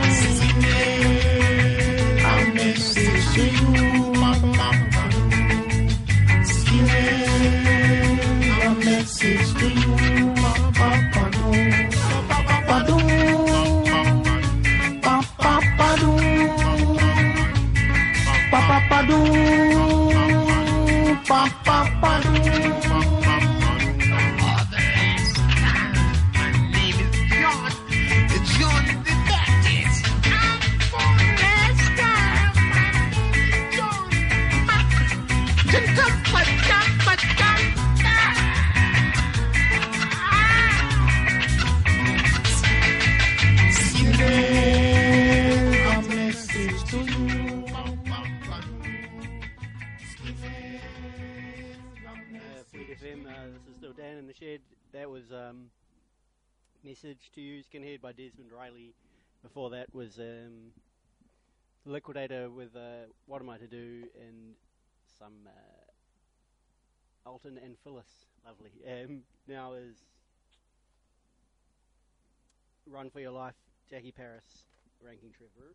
Thank you. before that was um, Liquidator with uh, What Am I to Do and some uh, Alton and Phyllis. Lovely. Um, now is Run for Your Life, Jackie Paris, Ranking Trevor.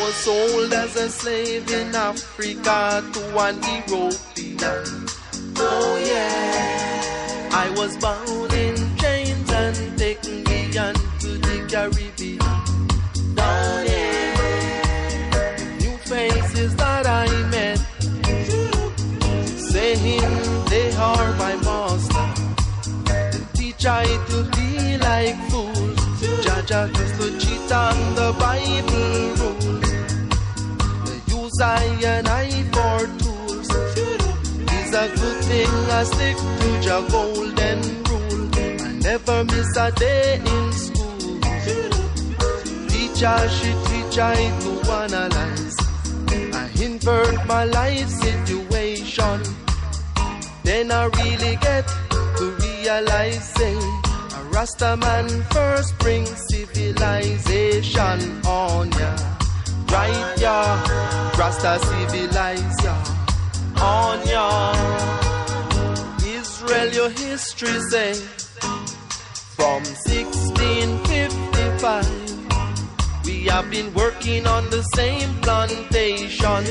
Was sold as a slave in Africa to an European. Oh yeah. I was bound in chains and taken beyond to the Caribbean. Oh, Down here, new faces that I met, saying they are my master. Teach I to be like fools. Jah Jah used to cheat on the Bible rules. I for tools. It's a good thing I stick to your golden rule. I never miss a day in school. Teacher, she teach I to analyze. I invert my life situation. Then I really get to realize, say, a Rasta man first bring civilization on ya. Right, ya, Rasta civilize ya. On ya. Israel, your history say, from 1655, we have been working on the same plantation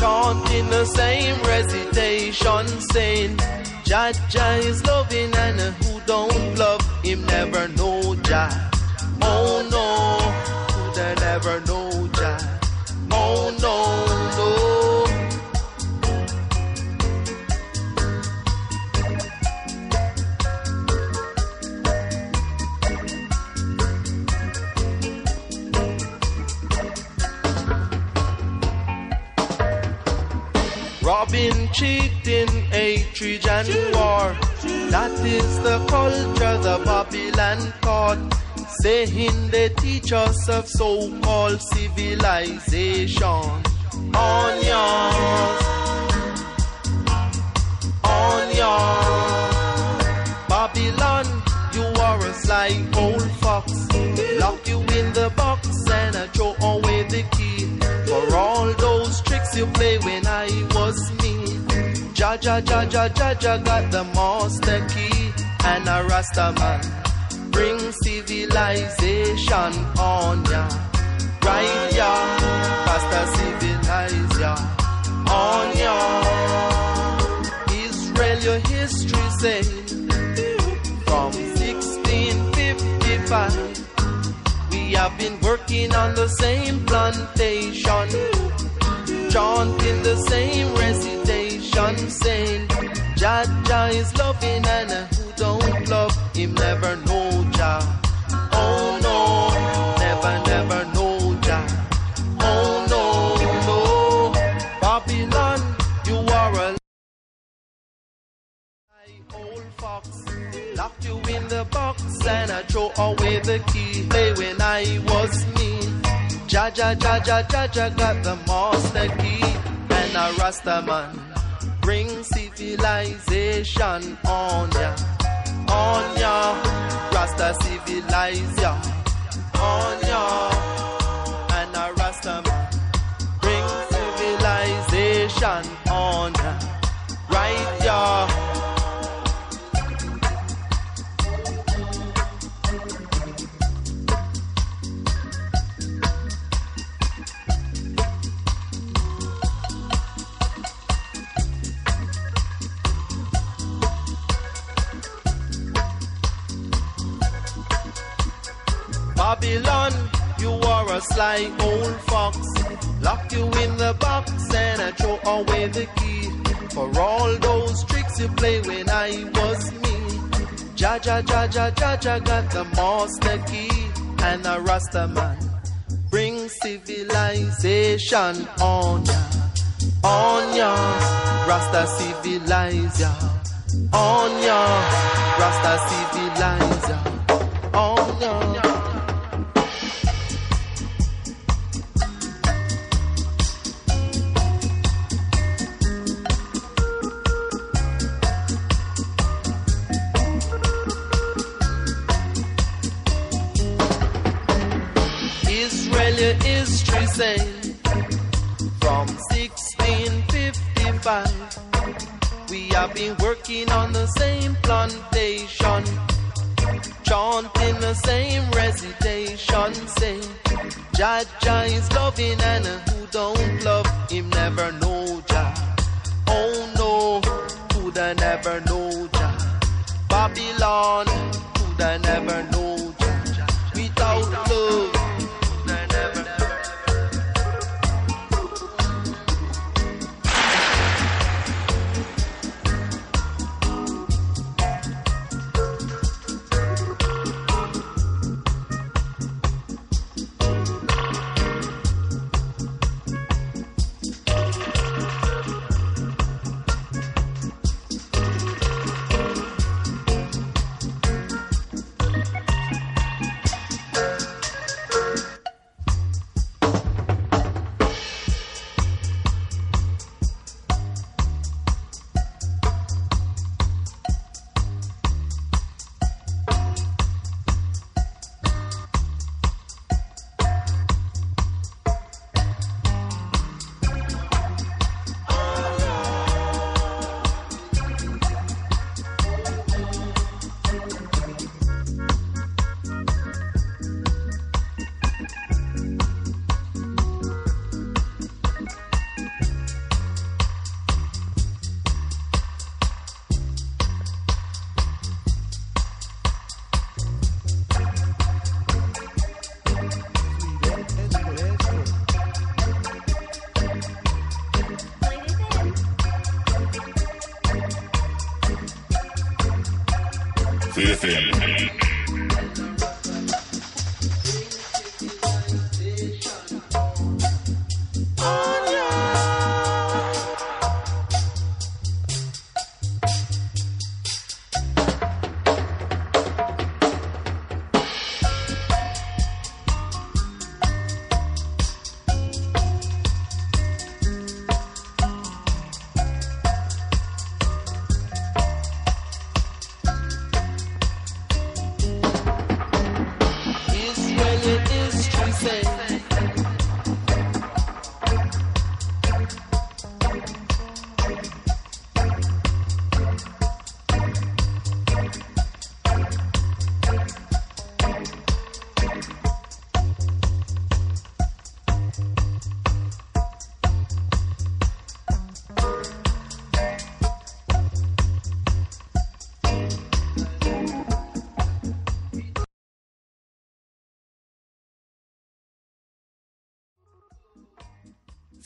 chanting the same recitation, saying, Jah Jah is loving and who don't love him never know Jah. Oh no, who never know no, no. Robin cheeked in hatred and war. That is the culture the Babylon taught. Saying they teach us of so-called civilization. Onions, onions. Babylon, you are a sly old fox. Lock you in the box and I throw away the key. For all those tricks you play when I was me. Ja ja ja ja ja got the master key and a Rasta man bring civilization. on ya. Right ya, Rasta civilize ya. On ya. Israel, your history say from 1655. We have been working on the same plantation, chanting the same recitation, saying, Jah Jah is loving and who don't love him never know Jah. Oh no, never, never know Jah. Oh no, no, Babylon, you are a old fox. Locked you in the box and I throw away the key. When I was me, got the master key and a Rasta man bring civilization on ya, on ya. Rasta civilize ya, on ya, and a Rasta man bring civilization on ya, right ya. Sly old fox. Lock you in the box and I throw away the key. For all those tricks you play when I was me. Jah Jah Jah Jah Jah Jah got the master key and a Rasta man. Bring civilization on ya, on ya. Rasta civilize ya, on ya. Rasta civilize same plantation, chanting the same recitation, say Jah Jah is loving and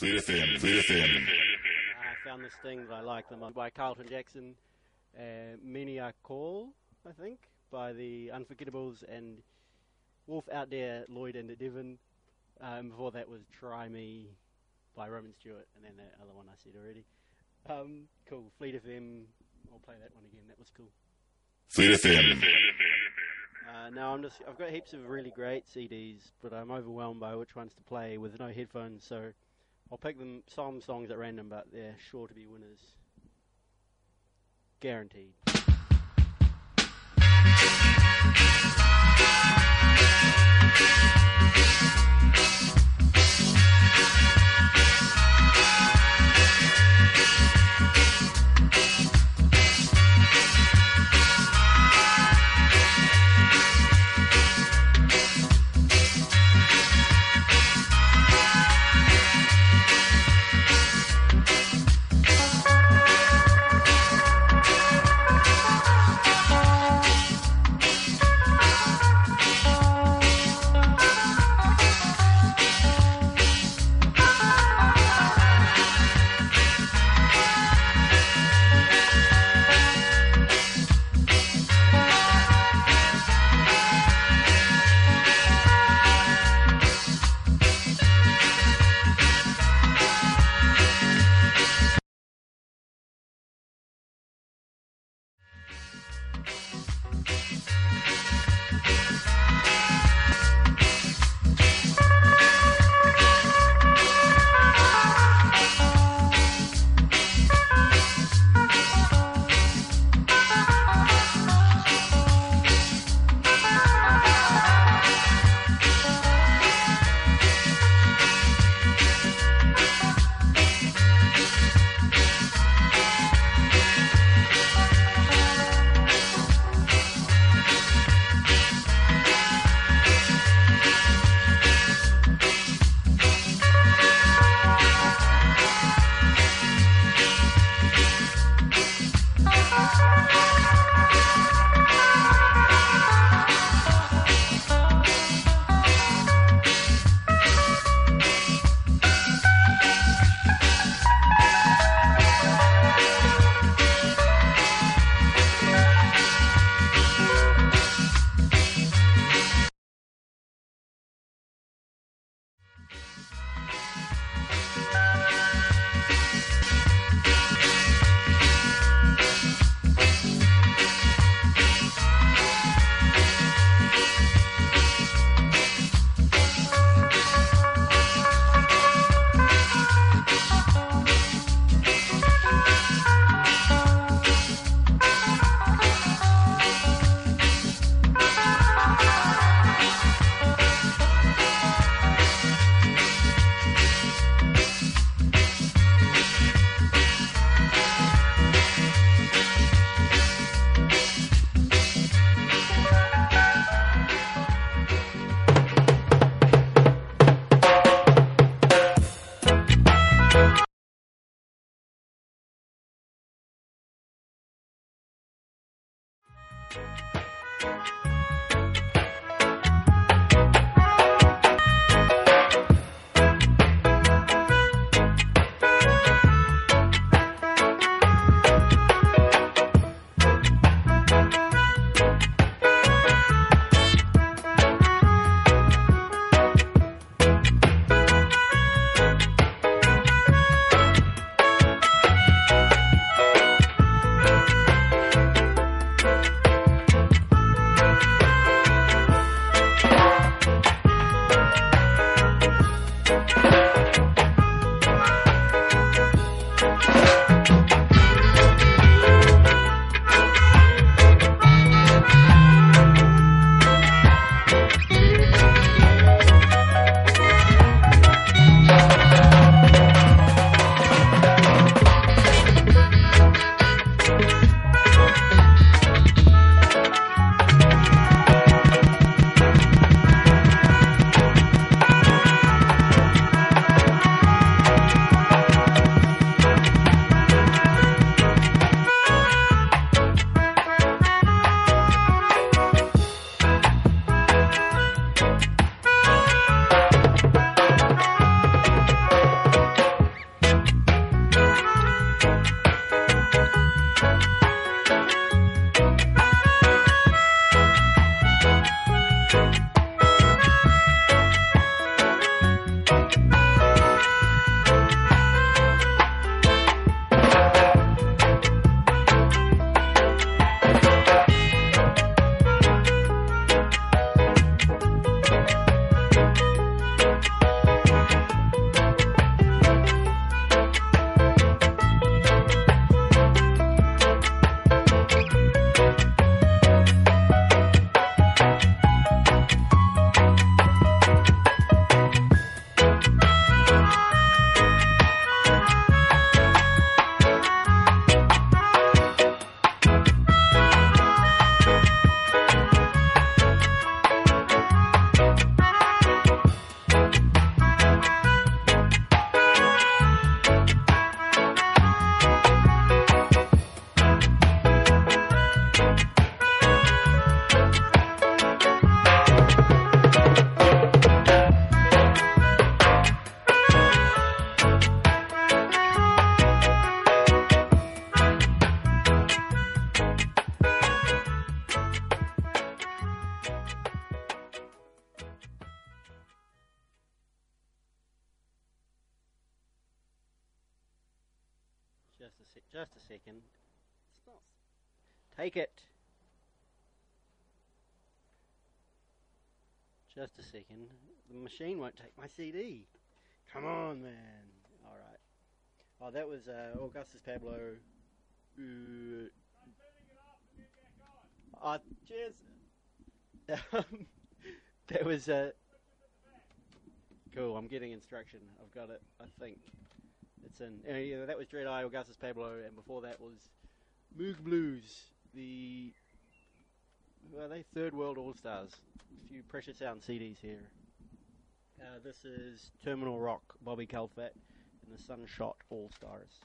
Fleet FM, Fleet FM. I found this thing that I like the most by Carlton Jackson, uh, Many Are Call, I think, by the Unforgettables and Wolf Out There, Lloyd and Devon. Um, before that was Try Me by Roman Stewart, and then that other one I said already. Um, cool, Fleet FM. I'll play that one again. That was cool. Fleet FM. Uh, now I'm just I've got heaps of really great CDs, but I'm overwhelmed by which ones to play with no headphones. So I'll pick them some songs at random, but they're sure to be winners, guaranteed. A sec. Just a second. Take it. Just a second. The machine won't take my CD. Come on, man. All right. Oh, that was uh, Augustus Pablo. Uh, oh, cheers. Um, that was uh, cool. I'm getting instruction. I've got it. I think it's in. Uh, that was Dread Eye, Augustus Pablo, and before that was Moog Blues. The who are they? Third World All Stars. A few pressure sound CDs here. Uh, this is Terminal Rock, Bobby Kalphat, and the Sunshot All Stars.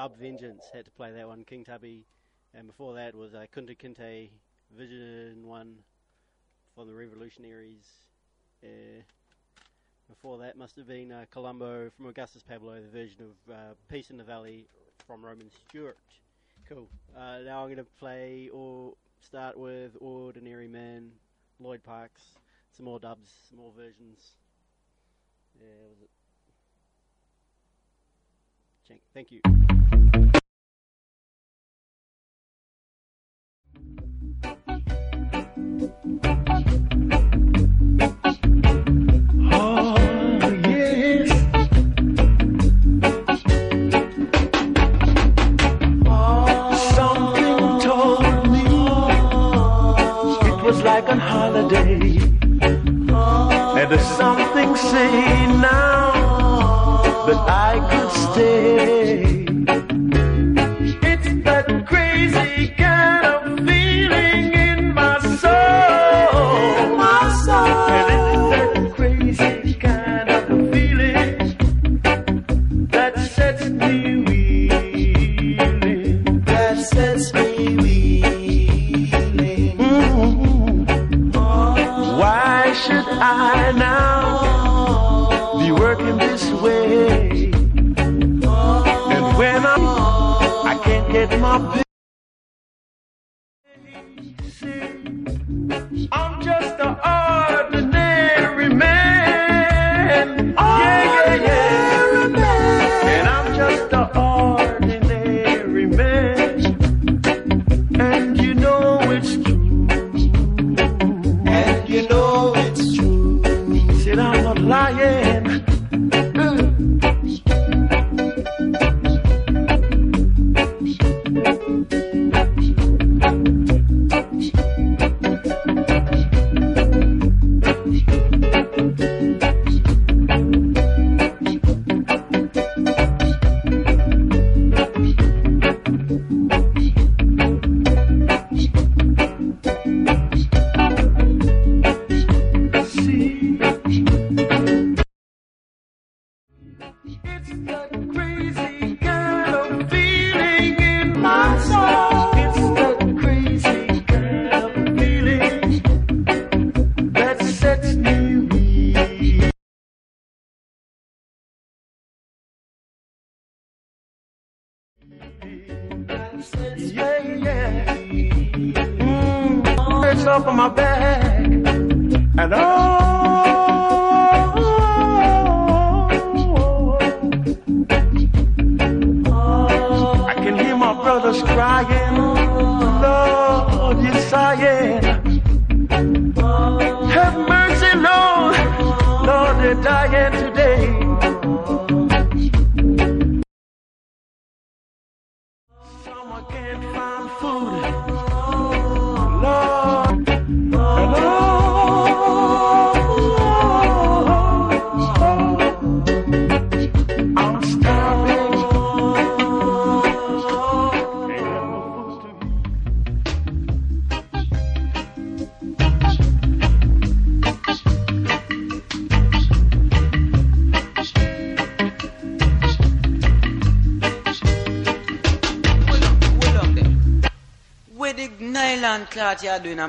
Dub Vengeance. Had to play that one. King Tubby. And before that was uh, Kunta Kinte Vision 1 from the Revolutionaries. Uh, before that must have been uh, Columbo from Augustus Pablo, the version of uh, Peace in the Valley from Roman Stewart. Cool. Uh, now I'm going to play or start with Ordinary Man, Lloyd Parks. Some more dubs, some more versions. Yeah, was it? Thank- Thank you. Oh, yes. Something told me it was like a holiday. And there's something saying now that I could stay.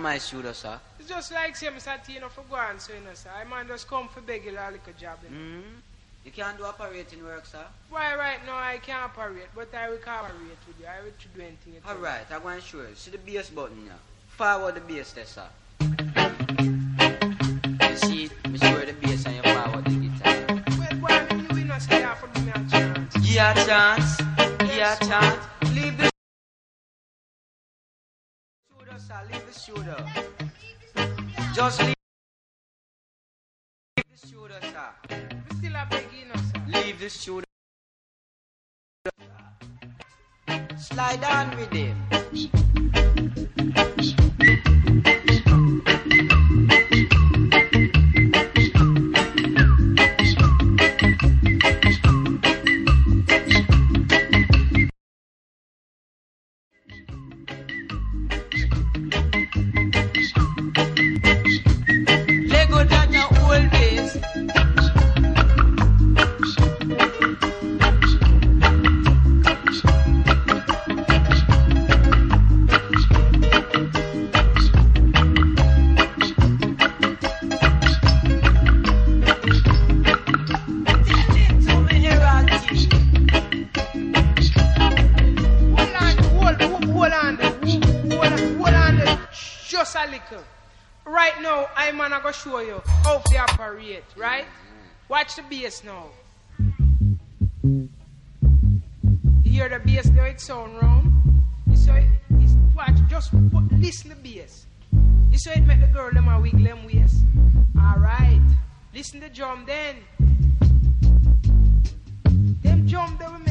Cloth you are doing my shoulder, sir? It's just like say, Mr. Tino for go on, so you know, sir. I man just come for beg you a little job, you know. Hmm? You can't do operating work, sir? Why right now I can't operate, but I will cooperate with you. I will do anything you. Alright, I'm going to show you. See the bass button now. Forward the bass there, sir. Shoulder. Just leave the shoulder, sir. We still a beg sir. Leave the shoulder. Slide on with him. Bass now. You hear the bass how it sound round? You saw it, it's, watch, just put, listen the bass. You saw it make the girl them a wiggle them waist? Alright. Listen the drum then. Them drum they will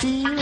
Come on,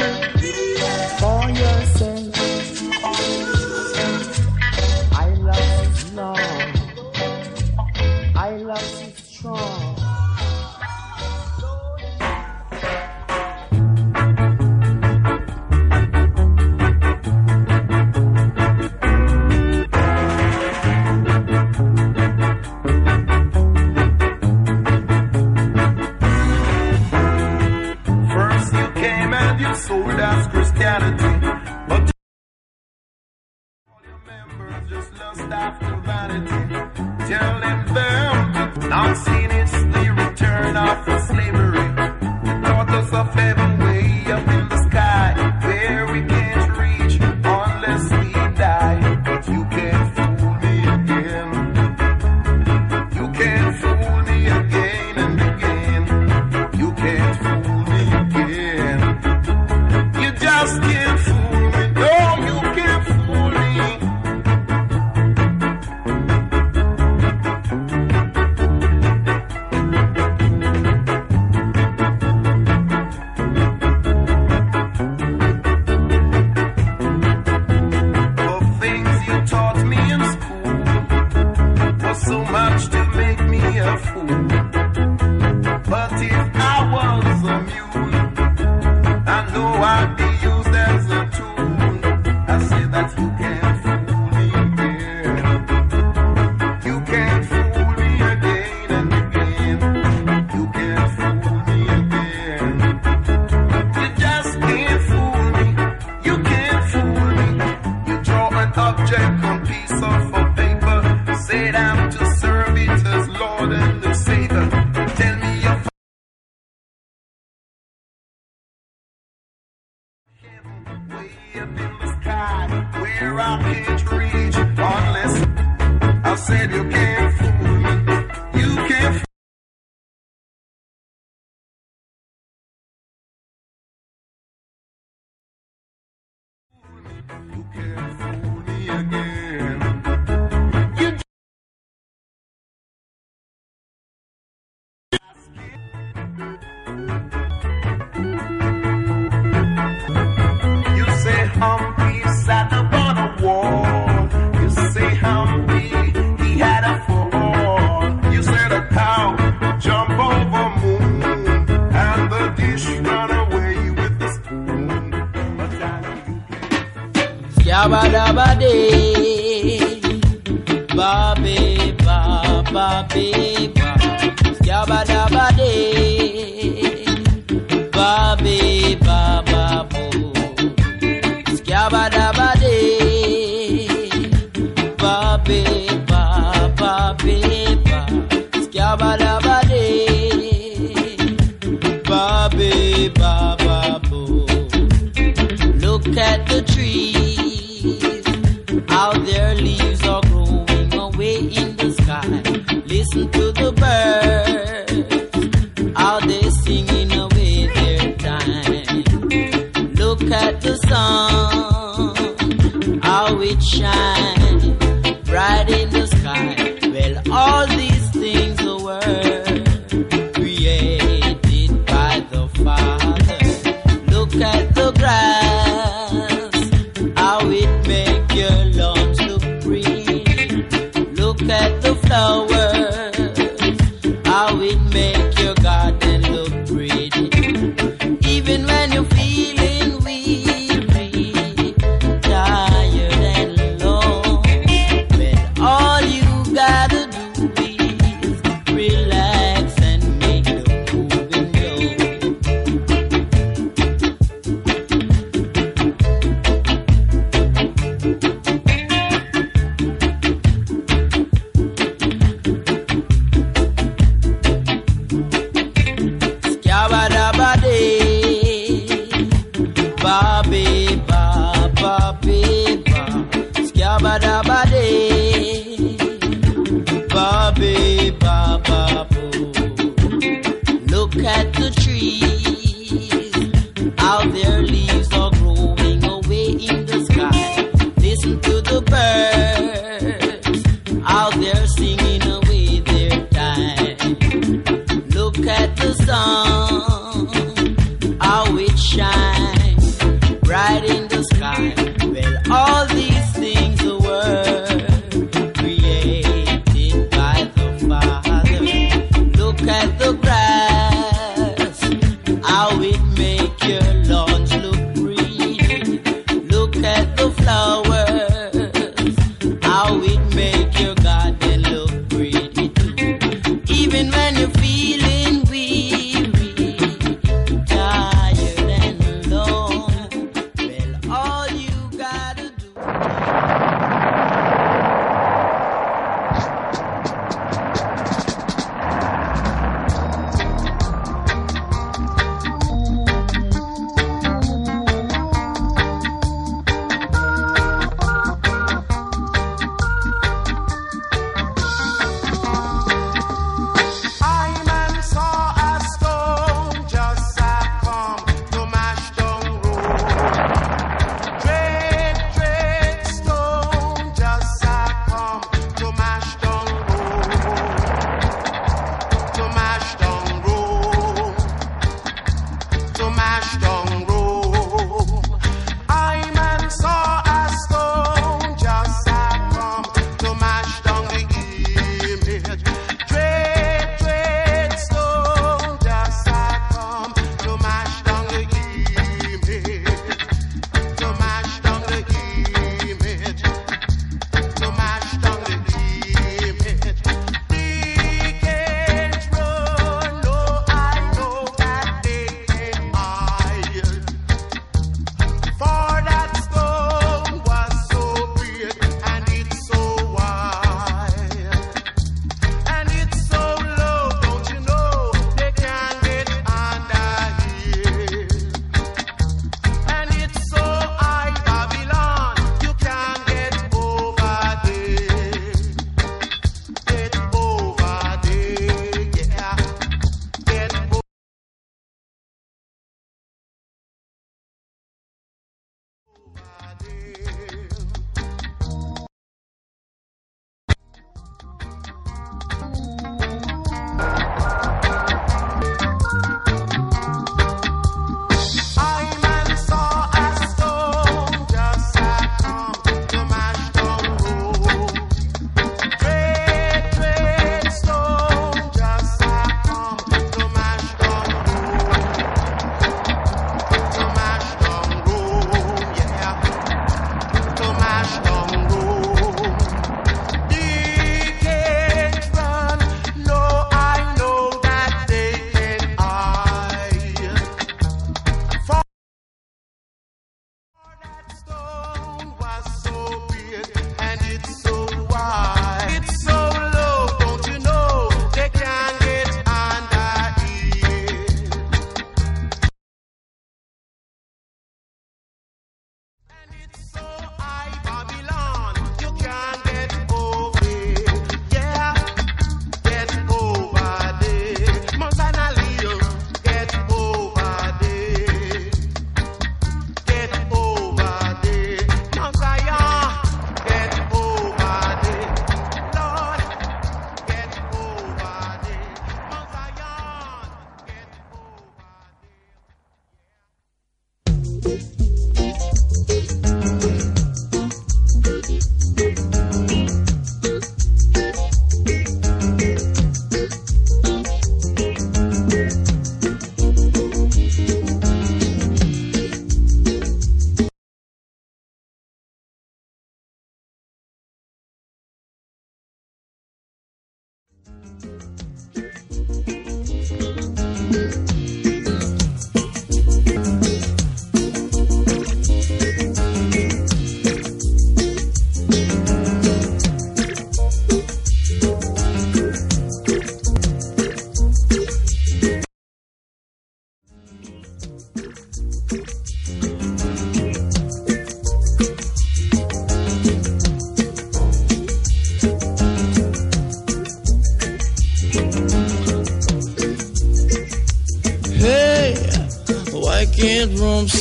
bright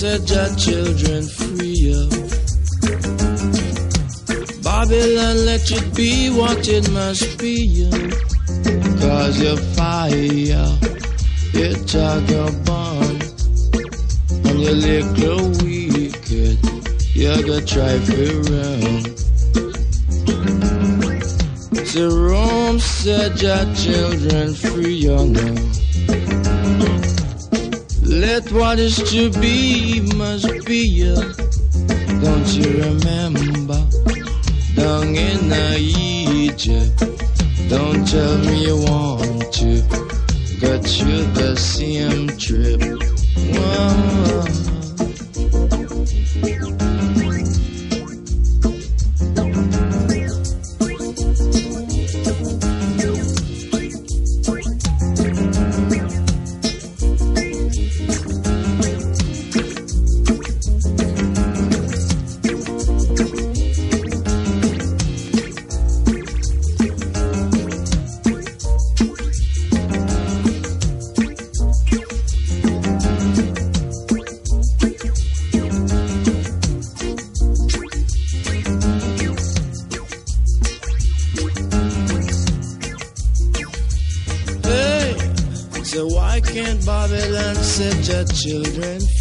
set your children free? Babylon, let it be what it must be. Cause your fire, it's a burn. And you little wicked, you gotta try for run. The Rome set your children free, you know. Let what is to be must be. Don't you remember? Down in Egypt. Don't tell me you want children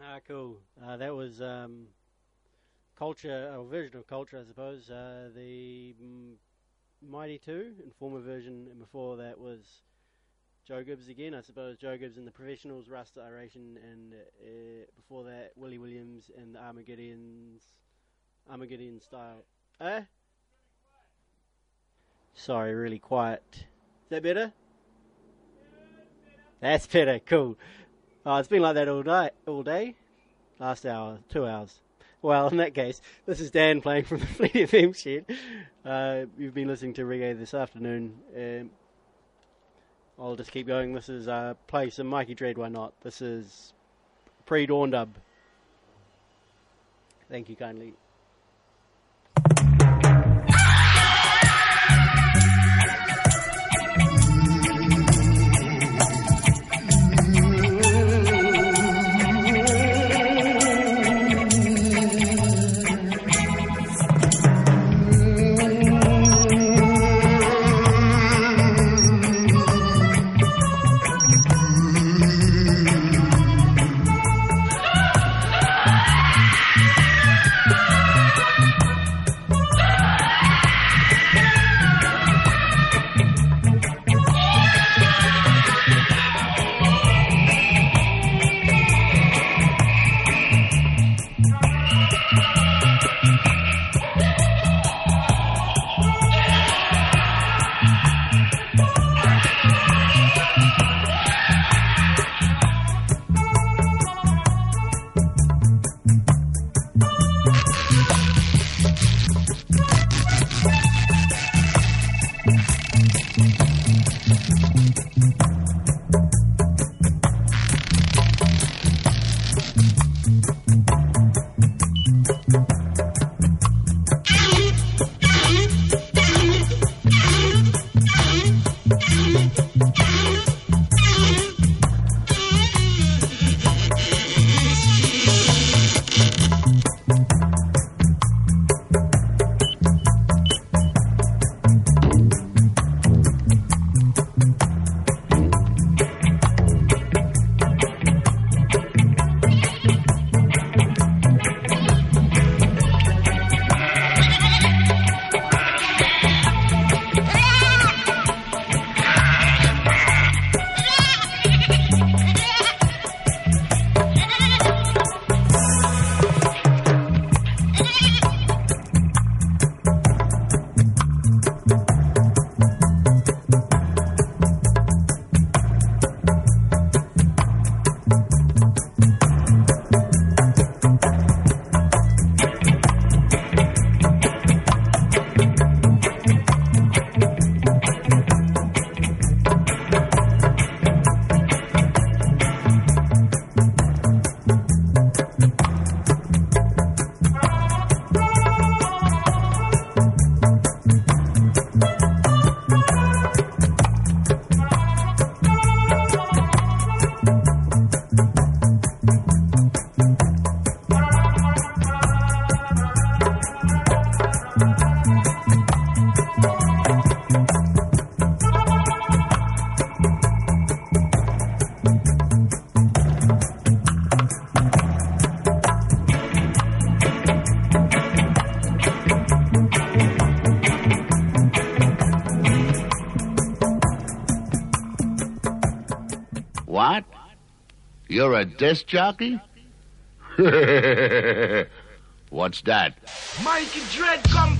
Ah, cool. Uh, that was um, culture, a version of culture, I suppose. Uh, the mm, Mighty Two, and former version, and before that was Joe Gibbs again. I suppose Joe Gibbs and the Professionals, Rasta Iration, and uh, before that Willie Williams and the Armageddon's Armageddon style. Eh? Sorry, really quiet. Is that better? That's better. Cool. Oh, it's been like that all day. All day. Last hour, two hours. Well, in that case, this is Dan playing from the Fleet FM shed. Uh, you've been listening to reggae this afternoon. Um, I'll just keep going. This is uh, play some Mikey Dread. Why not? This is pre-dawn dub. Thank you kindly. You're a disc jockey? What's that? Mikey Dread come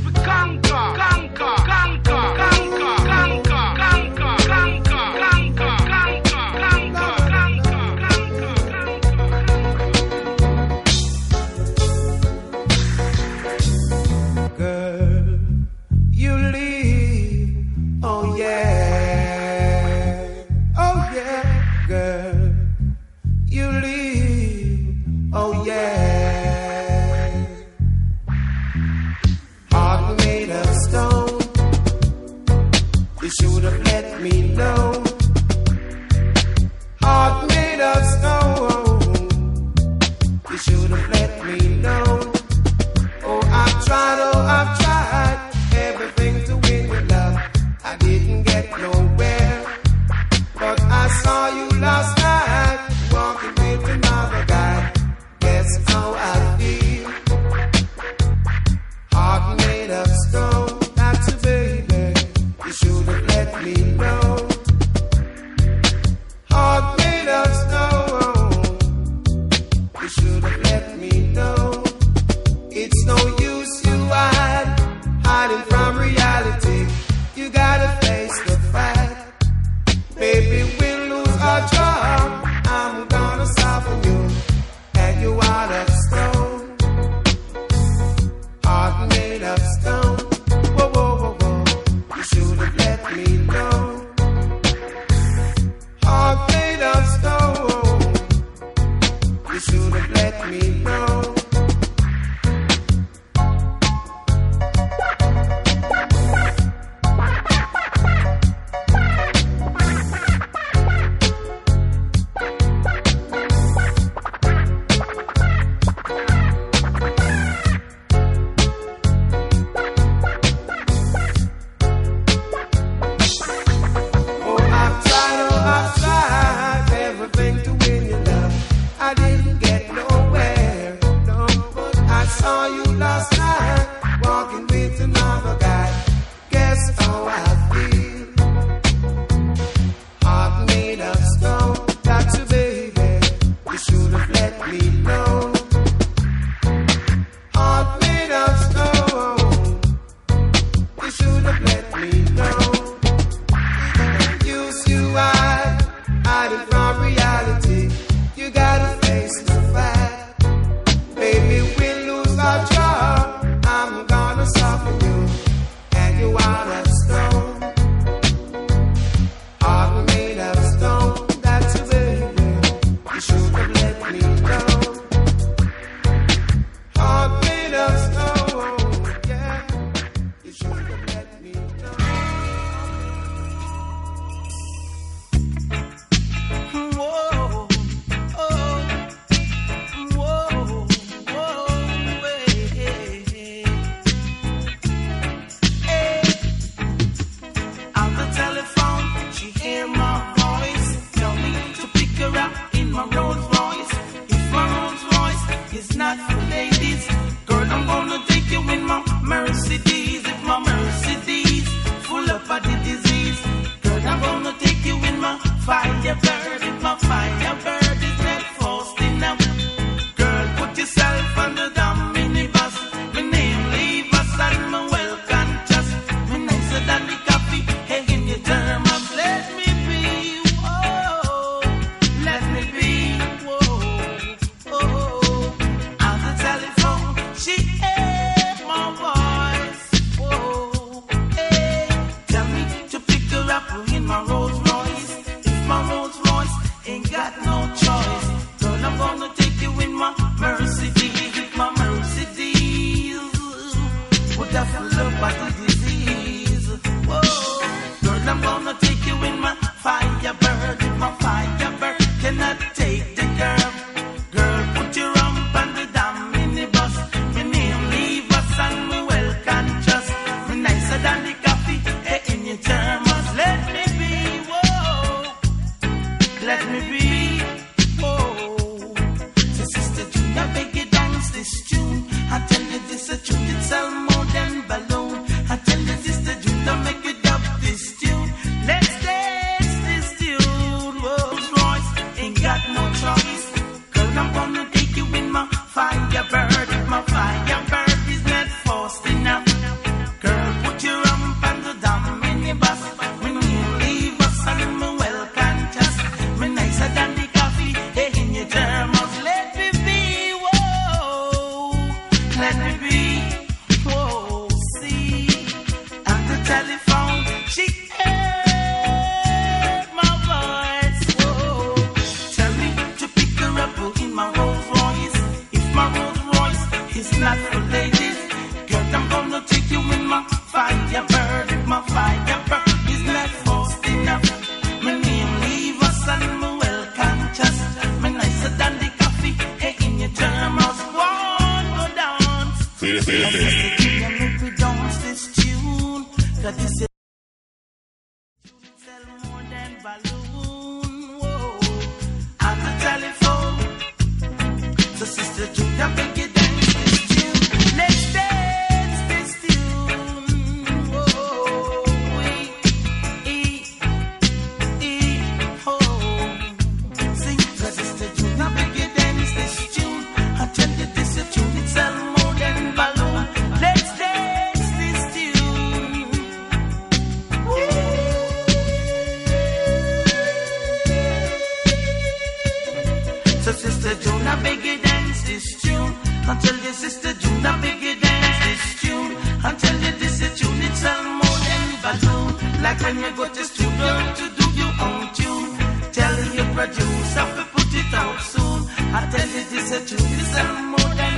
it's more than.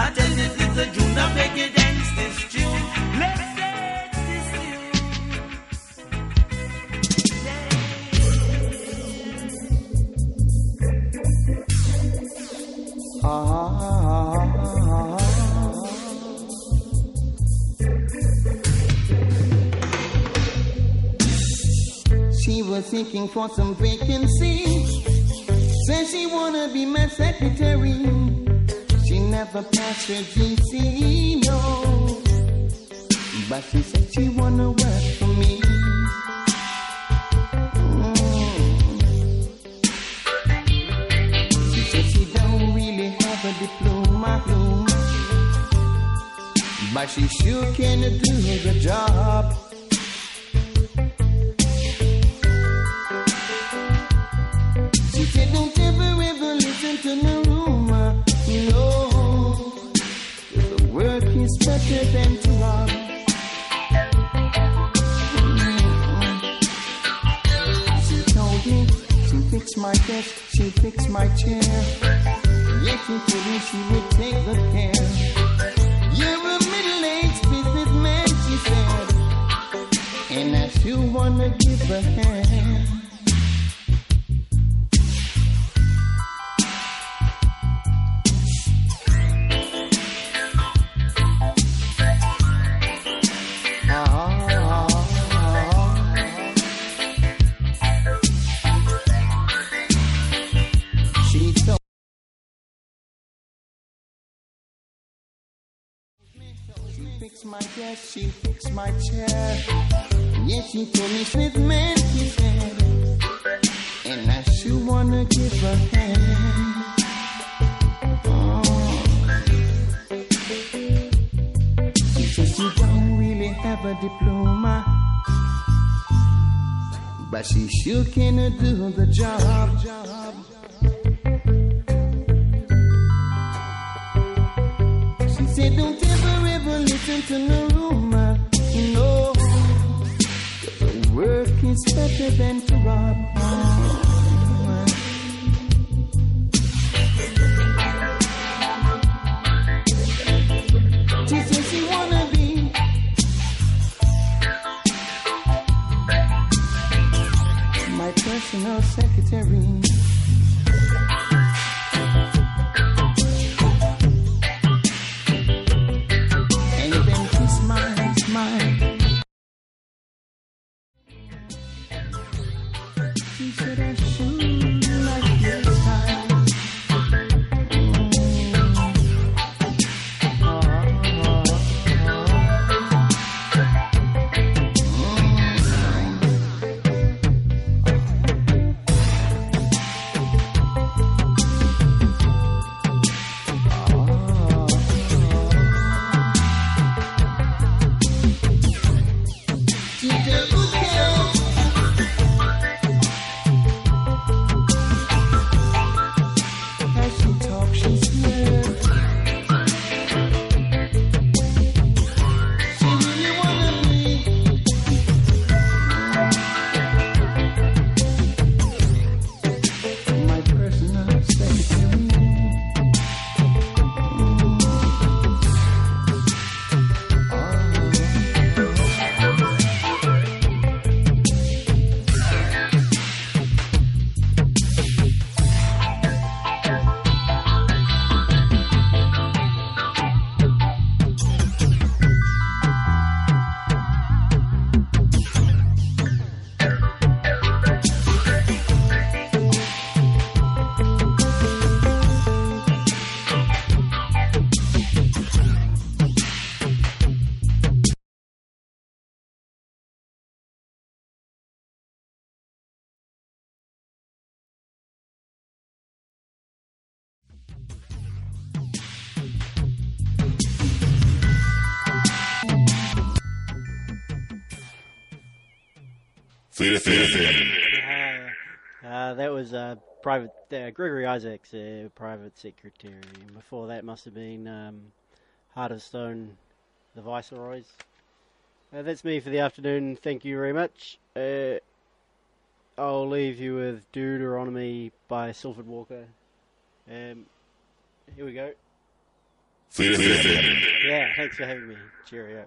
I tell you this a I beg you dance this. Let's dance this tune. She was seeking for some vacancy. Said she wanna be my secretary. She never passed her GC, no. But she said she wanna work for me. Mm. She said she don't really have a diploma. But she sure can do the job. She fixed my chair. Yeah, she told me she's man, she. And I sure wanna give her hand. Oh. She said she don't really have a diploma. But she sure can do the job. Is better than to rob. Wanna be my personal secretary. Feel it, feel it, feel it. Uh, Uh, that was uh, private uh, Gregory Isaacs, uh, private secretary. And before that, must have been um, Heart of Stone, the Viceroys. Uh, that's me for the afternoon. Thank you very much. Uh, I'll leave you with Deuteronomy by Sylford Walker. Um, here we go. Fleet FM. Yeah, thanks for having me. Cheerio.